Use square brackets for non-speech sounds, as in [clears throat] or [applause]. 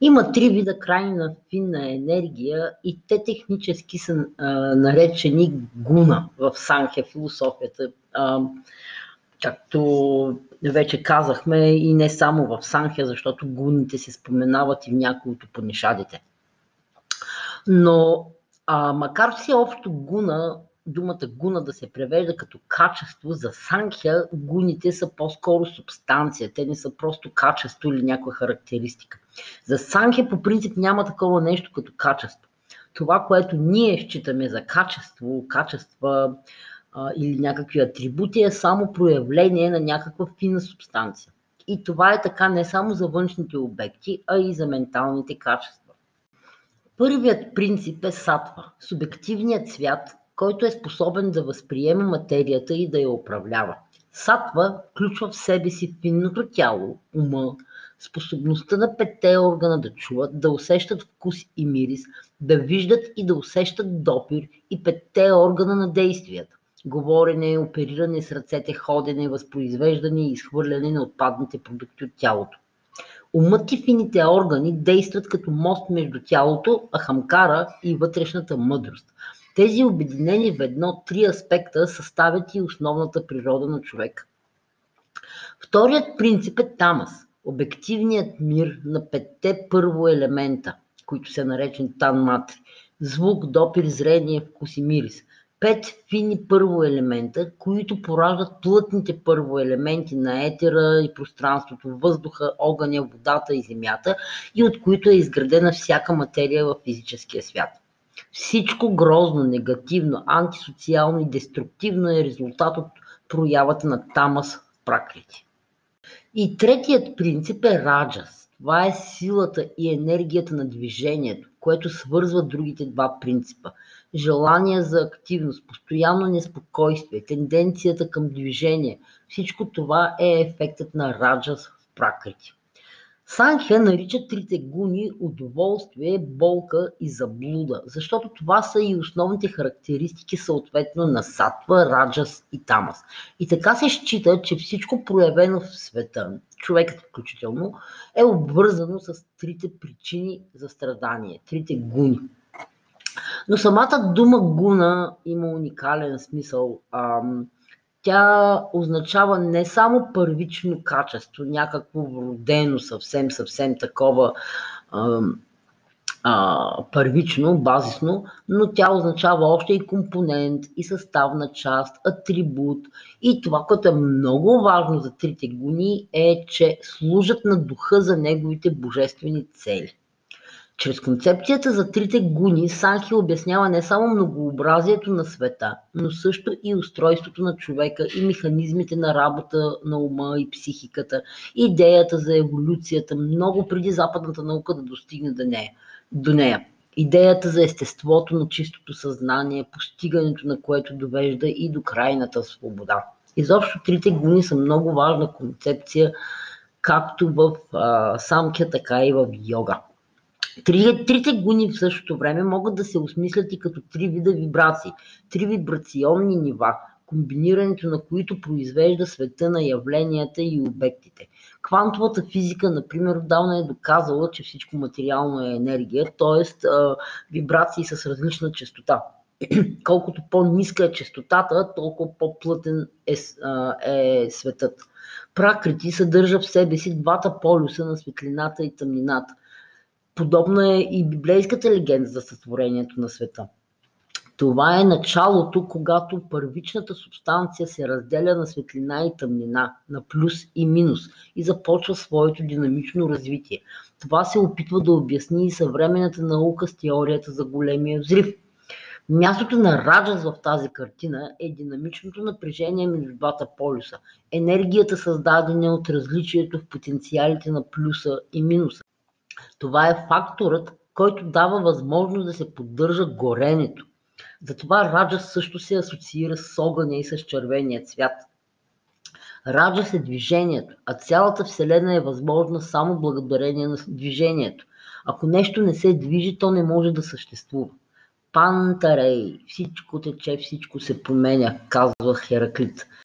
Има три вида крайна финна енергия и те технически са а, наречени гуна в Санхя философията. А, както вече казахме и не само в Санхя, защото гуните се споменават и в някои от Упанишадите. Но а, макар все общо гуна думата гуна да се превежда като качество, за санхя гуните са по-скоро субстанция, те не са просто качество или някаква характеристика. За санхя по принцип няма такова нещо като качество. Това, което ние считаме за качество, качества а, или някакви атрибути е само проявление на някаква фина субстанция. И това е така не само за външните обекти, а и за менталните качества. Първият принцип е сатва, субективният свят, който е способен да възприема материята и да я управлява. Сатва включва в себе си финното тяло, ума, способността на петте органа да чуват, да усещат вкус и мирис, да виждат и да усещат допир и петте органа на действията. Говорене, опериране с ръцете, ходене, възпроизвеждане и изхвърляне на отпадните продукти от тялото. Умът и фините органи действат като мост между тялото, ахамкара и вътрешната мъдрост. Тези обединени в едно три аспекта съставят и основната природа на човека. Вторият принцип е тамас, обективният мир на петте първо елемента, които са наречени танматри. Звук, допир, зрение, вкус и мирис. Пет фини първо елемента, които пораждат плътните първо елементи на етера и пространството, въздуха, огъня, водата и земята и от които е изградена всяка материя в физическия свят. Всичко грозно, негативно, антисоциално и деструктивно е резултат от проявата на тамас в пракрити. И третият принцип е раджас. Това е силата и енергията на движението, което свързва другите два принципа. Желание за активност, постоянно неспокойствие, тенденцията към движение. Всичко това е ефектът на раджас в пракрити. Санхя нарича трите гуни удоволствие, болка и заблуда, защото това са и основните характеристики съответно на сатва, раджас и тамас. И така се счита, че всичко проявено в света, човекът включително, е обвързано с трите причини за страдание, трите гуни. Но самата дума гуна има уникален смисъл. Ам, тя означава не само първично качество, някакво вродено, съвсем, съвсем такова а, а, първично, базисно, но тя означава още и компонент, и съставна част, атрибут. И това, което е много важно за трите гуни, е, че служат на духа за неговите божествени цели. Чрез концепцията за трите гуни Санхи обяснява не само многообразието на света, но също и устройството на човека и механизмите на работа на ума и психиката, идеята за еволюцията много преди западната наука да достигне до нея. До нея. Идеята за естеството на чистото съзнание, постигането на което довежда и до крайната свобода. Изобщо трите гуни са много важна концепция, както в а, самкя, така и в йога. Три, трите гуни в същото време могат да се осмислят и като три вида вибрации, три вибрационни нива, комбинирането на които произвежда света на явленията и обектите. Квантовата физика, например, отдавна е доказала, че всичко материално е енергия, т.е. вибрации с различна частота. [clears throat] Колкото по-ниска е частотата, толкова по-плътен е, е светът. Пракрити съдържа в себе си двата полюса на светлината и тъмнината – Подобна е и библейската легенда за сътворението на света. Това е началото, когато първичната субстанция се разделя на светлина и тъмнина, на плюс и минус и започва своето динамично развитие. Това се опитва да обясни и съвременната наука с теорията за големия взрив. Мястото на Раджас в тази картина е динамичното напрежение между двата полюса, енергията създадена от различието в потенциалите на плюса и минуса. Това е факторът, който дава възможност да се поддържа горенето. Затова Раджас също се асоциира с огъня и с червения цвят. Раджас е движението, а цялата Вселена е възможна само благодарение на движението. Ако нещо не се движи, то не може да съществува. Пантарей, всичко тече, всичко се променя, казва Хераклит.